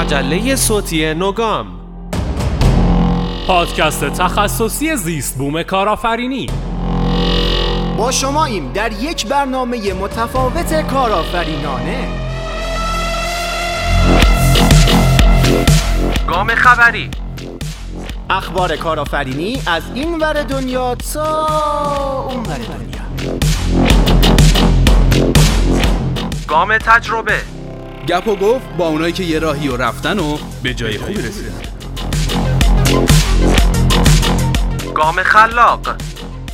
مجله صوتی نوگام. پادکست تخصصی زیست بوم کارآفرینی. با شماییم در یک برنامه متفاوت کارآفرینانه. گام خبری. اخبار کارآفرینی از این ور دنیا تا اون ور دنیا. گام تجربه. گپ و گفت با اونایی که یه راهی و رفتن و به جای خوبی رسیدن. گام خلاق.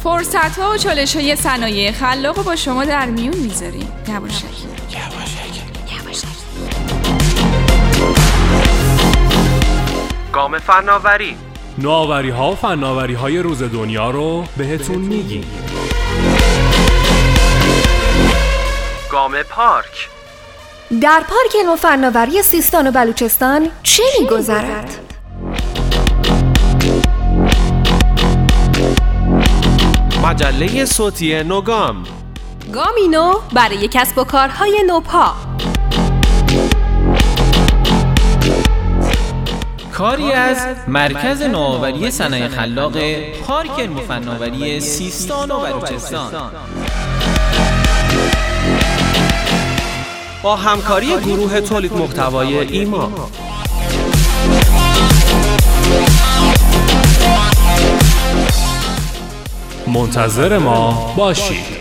فرصت ها و چالش های صنایع خلاق رو با شما در میون می‌ذاریم. یواشکی. گام فناوری. نوآوری ها و فناوری های روز دنیا رو بهتون میگیم. گام پارک. در پارک علم و فناوری سیستان و بلوچستان چه میگذرد؟ مجله صوتی نوگام. گامینو برای کسب و کارهای نوپا. کاری از مرکز نوآوری صنایع خلاق پارک علم و فناوری سیستان و بلوچستان. با همکاری گروه تولید محتوای ایما منتظر ما باشید.